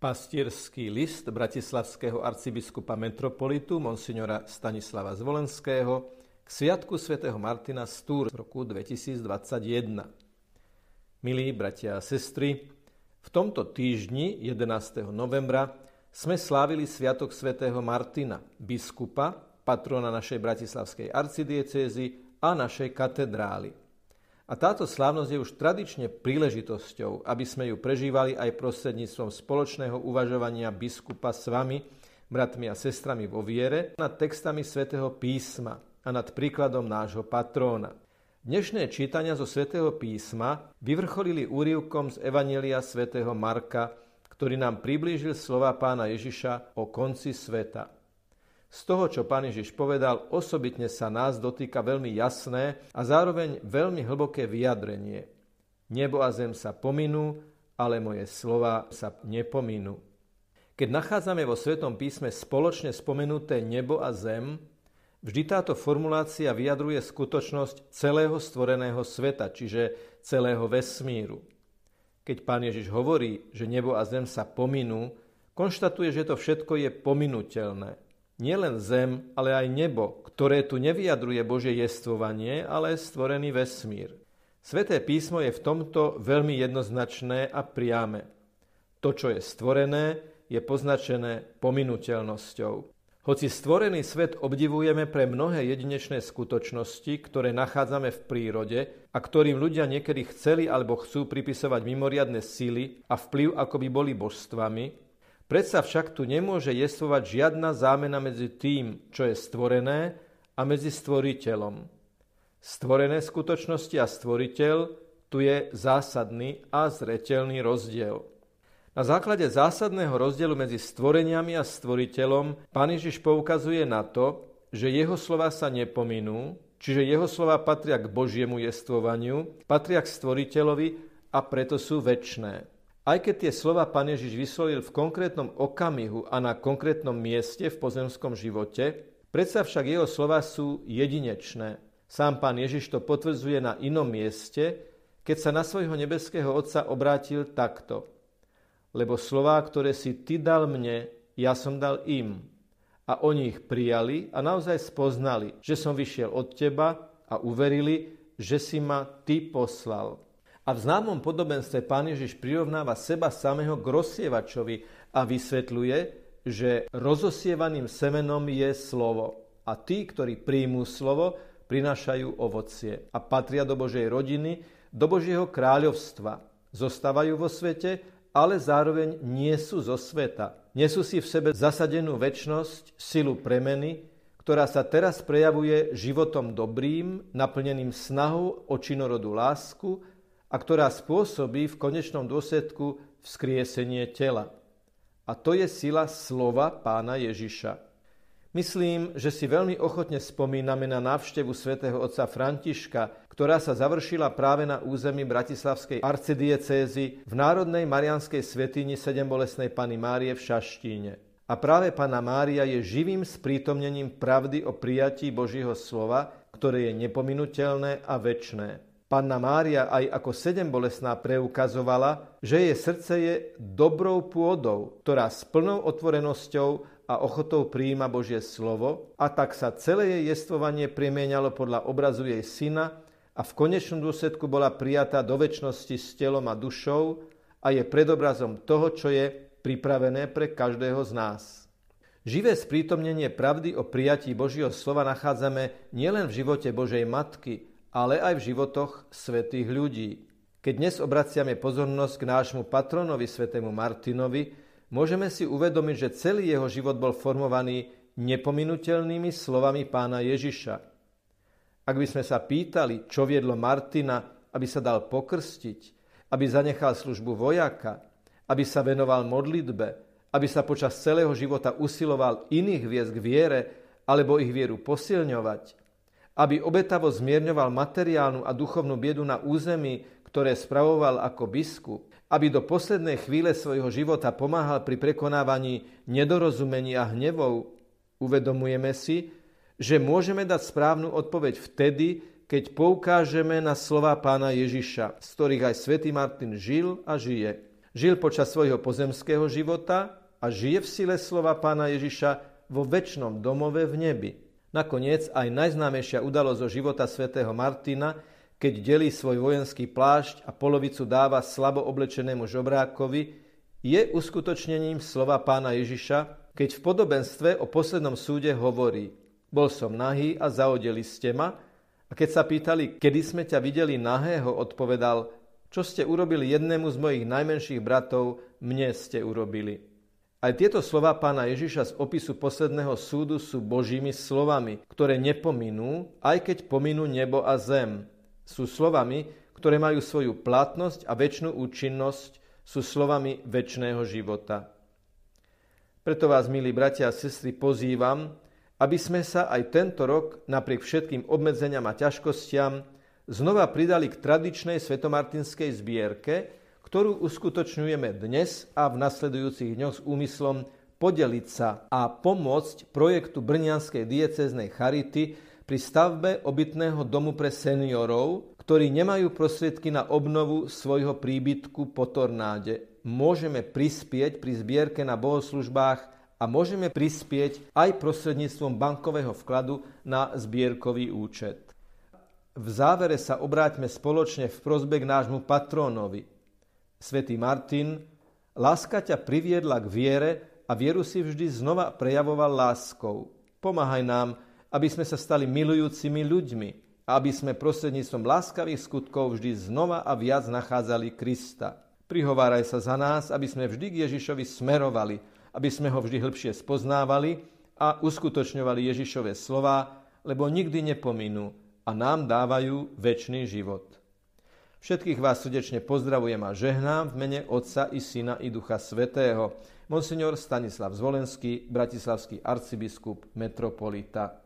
Pastierský list bratislavského arcibiskupa metropolitu monsignora Stanislava Zvolenského k Sviatku svätého Martina z Túr v roku 2021. Milí bratia a sestry, v tomto týždni 11. novembra sme slávili Sviatok svätého Martina, biskupa, patrona našej bratislavskej arcidiecézy a našej katedrály. A táto slávnosť je už tradične príležitosťou, aby sme ju prežívali aj prostredníctvom spoločného uvažovania biskupa s vami, bratmi a sestrami vo viere, nad textami svätého písma a nad príkladom nášho patróna. Dnešné čítania zo svätého písma vyvrcholili úrivkom z Evanelia svätého Marka, ktorý nám priblížil slova pána Ježiša o konci sveta. Z toho, čo pán Ježiš povedal, osobitne sa nás dotýka veľmi jasné a zároveň veľmi hlboké vyjadrenie. Nebo a zem sa pominú, ale moje slova sa nepominú. Keď nachádzame vo Svetom písme spoločne spomenuté nebo a zem, vždy táto formulácia vyjadruje skutočnosť celého stvoreného sveta, čiže celého vesmíru. Keď pán Ježiš hovorí, že nebo a zem sa pominú, konštatuje, že to všetko je pominutelné nielen zem, ale aj nebo, ktoré tu nevyjadruje Božie jestvovanie, ale stvorený vesmír. Sveté písmo je v tomto veľmi jednoznačné a priame. To, čo je stvorené, je poznačené pominuteľnosťou. Hoci stvorený svet obdivujeme pre mnohé jedinečné skutočnosti, ktoré nachádzame v prírode a ktorým ľudia niekedy chceli alebo chcú pripisovať mimoriadne sily a vplyv, ako by boli božstvami, Predsa však tu nemôže jestvovať žiadna zámena medzi tým, čo je stvorené a medzi stvoriteľom. Stvorené skutočnosti a stvoriteľ tu je zásadný a zretelný rozdiel. Na základe zásadného rozdielu medzi stvoreniami a stvoriteľom pán Ježiš poukazuje na to, že jeho slova sa nepominú, čiže jeho slova patria k Božiemu jestvovaniu, patria k stvoriteľovi a preto sú väčné. Aj keď tie slova pán Ježiš vyslovil v konkrétnom okamihu a na konkrétnom mieste v pozemskom živote, predsa však jeho slova sú jedinečné. Sám pán Ježiš to potvrdzuje na inom mieste, keď sa na svojho nebeského Otca obrátil takto. Lebo slová, ktoré si ty dal mne, ja som dal im. A oni ich prijali a naozaj spoznali, že som vyšiel od teba a uverili, že si ma ty poslal. A v známom podobenstve pán Ježiš prirovnáva seba samého k rozsievačovi a vysvetľuje, že rozosievaným semenom je slovo. A tí, ktorí príjmú slovo, prinášajú ovocie a patria do Božej rodiny, do Božieho kráľovstva. Zostávajú vo svete, ale zároveň nie sú zo sveta. Nesú si v sebe zasadenú väčnosť, silu premeny, ktorá sa teraz prejavuje životom dobrým, naplneným snahou o činorodú lásku, a ktorá spôsobí v konečnom dôsledku vzkriesenie tela. A to je sila slova pána Ježiša. Myslím, že si veľmi ochotne spomíname na návštevu svätého otca Františka, ktorá sa završila práve na území Bratislavskej arcidiecézy v Národnej marianskej svetini Sedembolesnej Pany Márie v Šaštíne. A práve Pana Mária je živým sprítomnením pravdy o prijatí Božího slova, ktoré je nepominutelné a väčné. Panna Mária aj ako sedem bolesná preukazovala, že jej srdce je dobrou pôdou, ktorá s plnou otvorenosťou a ochotou prijíma Božie slovo a tak sa celé jej jestvovanie premieňalo podľa obrazu jej syna a v konečnom dôsledku bola prijatá do väčšnosti s telom a dušou a je predobrazom toho, čo je pripravené pre každého z nás. Živé sprítomnenie pravdy o prijatí Božieho slova nachádzame nielen v živote Božej Matky, ale aj v životoch svetých ľudí. Keď dnes obraciame pozornosť k nášmu patronovi, svetému Martinovi, môžeme si uvedomiť, že celý jeho život bol formovaný nepominutelnými slovami pána Ježiša. Ak by sme sa pýtali, čo viedlo Martina, aby sa dal pokrstiť, aby zanechal službu vojaka, aby sa venoval modlitbe, aby sa počas celého života usiloval iných viesť k viere alebo ich vieru posilňovať, aby obetavo zmierňoval materiálnu a duchovnú biedu na území, ktoré spravoval ako biskup, aby do poslednej chvíle svojho života pomáhal pri prekonávaní nedorozumení a hnevov, uvedomujeme si, že môžeme dať správnu odpoveď vtedy, keď poukážeme na slova pána Ježiša, z ktorých aj svätý Martin žil a žije. Žil počas svojho pozemského života a žije v sile slova pána Ježiša vo väčšnom domove v nebi. Nakoniec aj najznámejšia udalosť zo života svätého Martina, keď delí svoj vojenský plášť a polovicu dáva slabo oblečenému žobrákovi, je uskutočnením slova pána Ježiša, keď v podobenstve o poslednom súde hovorí Bol som nahý a zaodeli ste ma, a keď sa pýtali, kedy sme ťa videli nahého, odpovedal, čo ste urobili jednému z mojich najmenších bratov, mne ste urobili. Aj tieto slova pána Ježiša z opisu posledného súdu sú božími slovami, ktoré nepominú, aj keď pominú nebo a zem. Sú slovami, ktoré majú svoju platnosť a väčšinu účinnosť, sú slovami väčšného života. Preto vás, milí bratia a sestry, pozývam, aby sme sa aj tento rok, napriek všetkým obmedzeniam a ťažkostiam, znova pridali k tradičnej svetomartinskej zbierke, ktorú uskutočňujeme dnes a v nasledujúcich dňoch s úmyslom podeliť sa a pomôcť projektu Brnianskej dieceznej charity pri stavbe obytného domu pre seniorov, ktorí nemajú prostriedky na obnovu svojho príbytku po tornáde. Môžeme prispieť pri zbierke na bohoslužbách a môžeme prispieť aj prostredníctvom bankového vkladu na zbierkový účet. V závere sa obráťme spoločne v prozbe k nášmu patrónovi. Svetý Martin, láska ťa priviedla k viere a vieru si vždy znova prejavoval láskou. Pomáhaj nám, aby sme sa stali milujúcimi ľuďmi a aby sme prostredníctvom láskavých skutkov vždy znova a viac nachádzali Krista. Prihováraj sa za nás, aby sme vždy k Ježišovi smerovali, aby sme ho vždy hĺbšie spoznávali a uskutočňovali Ježišové slova, lebo nikdy nepominú a nám dávajú väčší život. Všetkých vás srdečne pozdravujem a žehnám v mene Otca i Syna i Ducha Svetého. Monsignor Stanislav Zvolenský, bratislavský arcibiskup, metropolita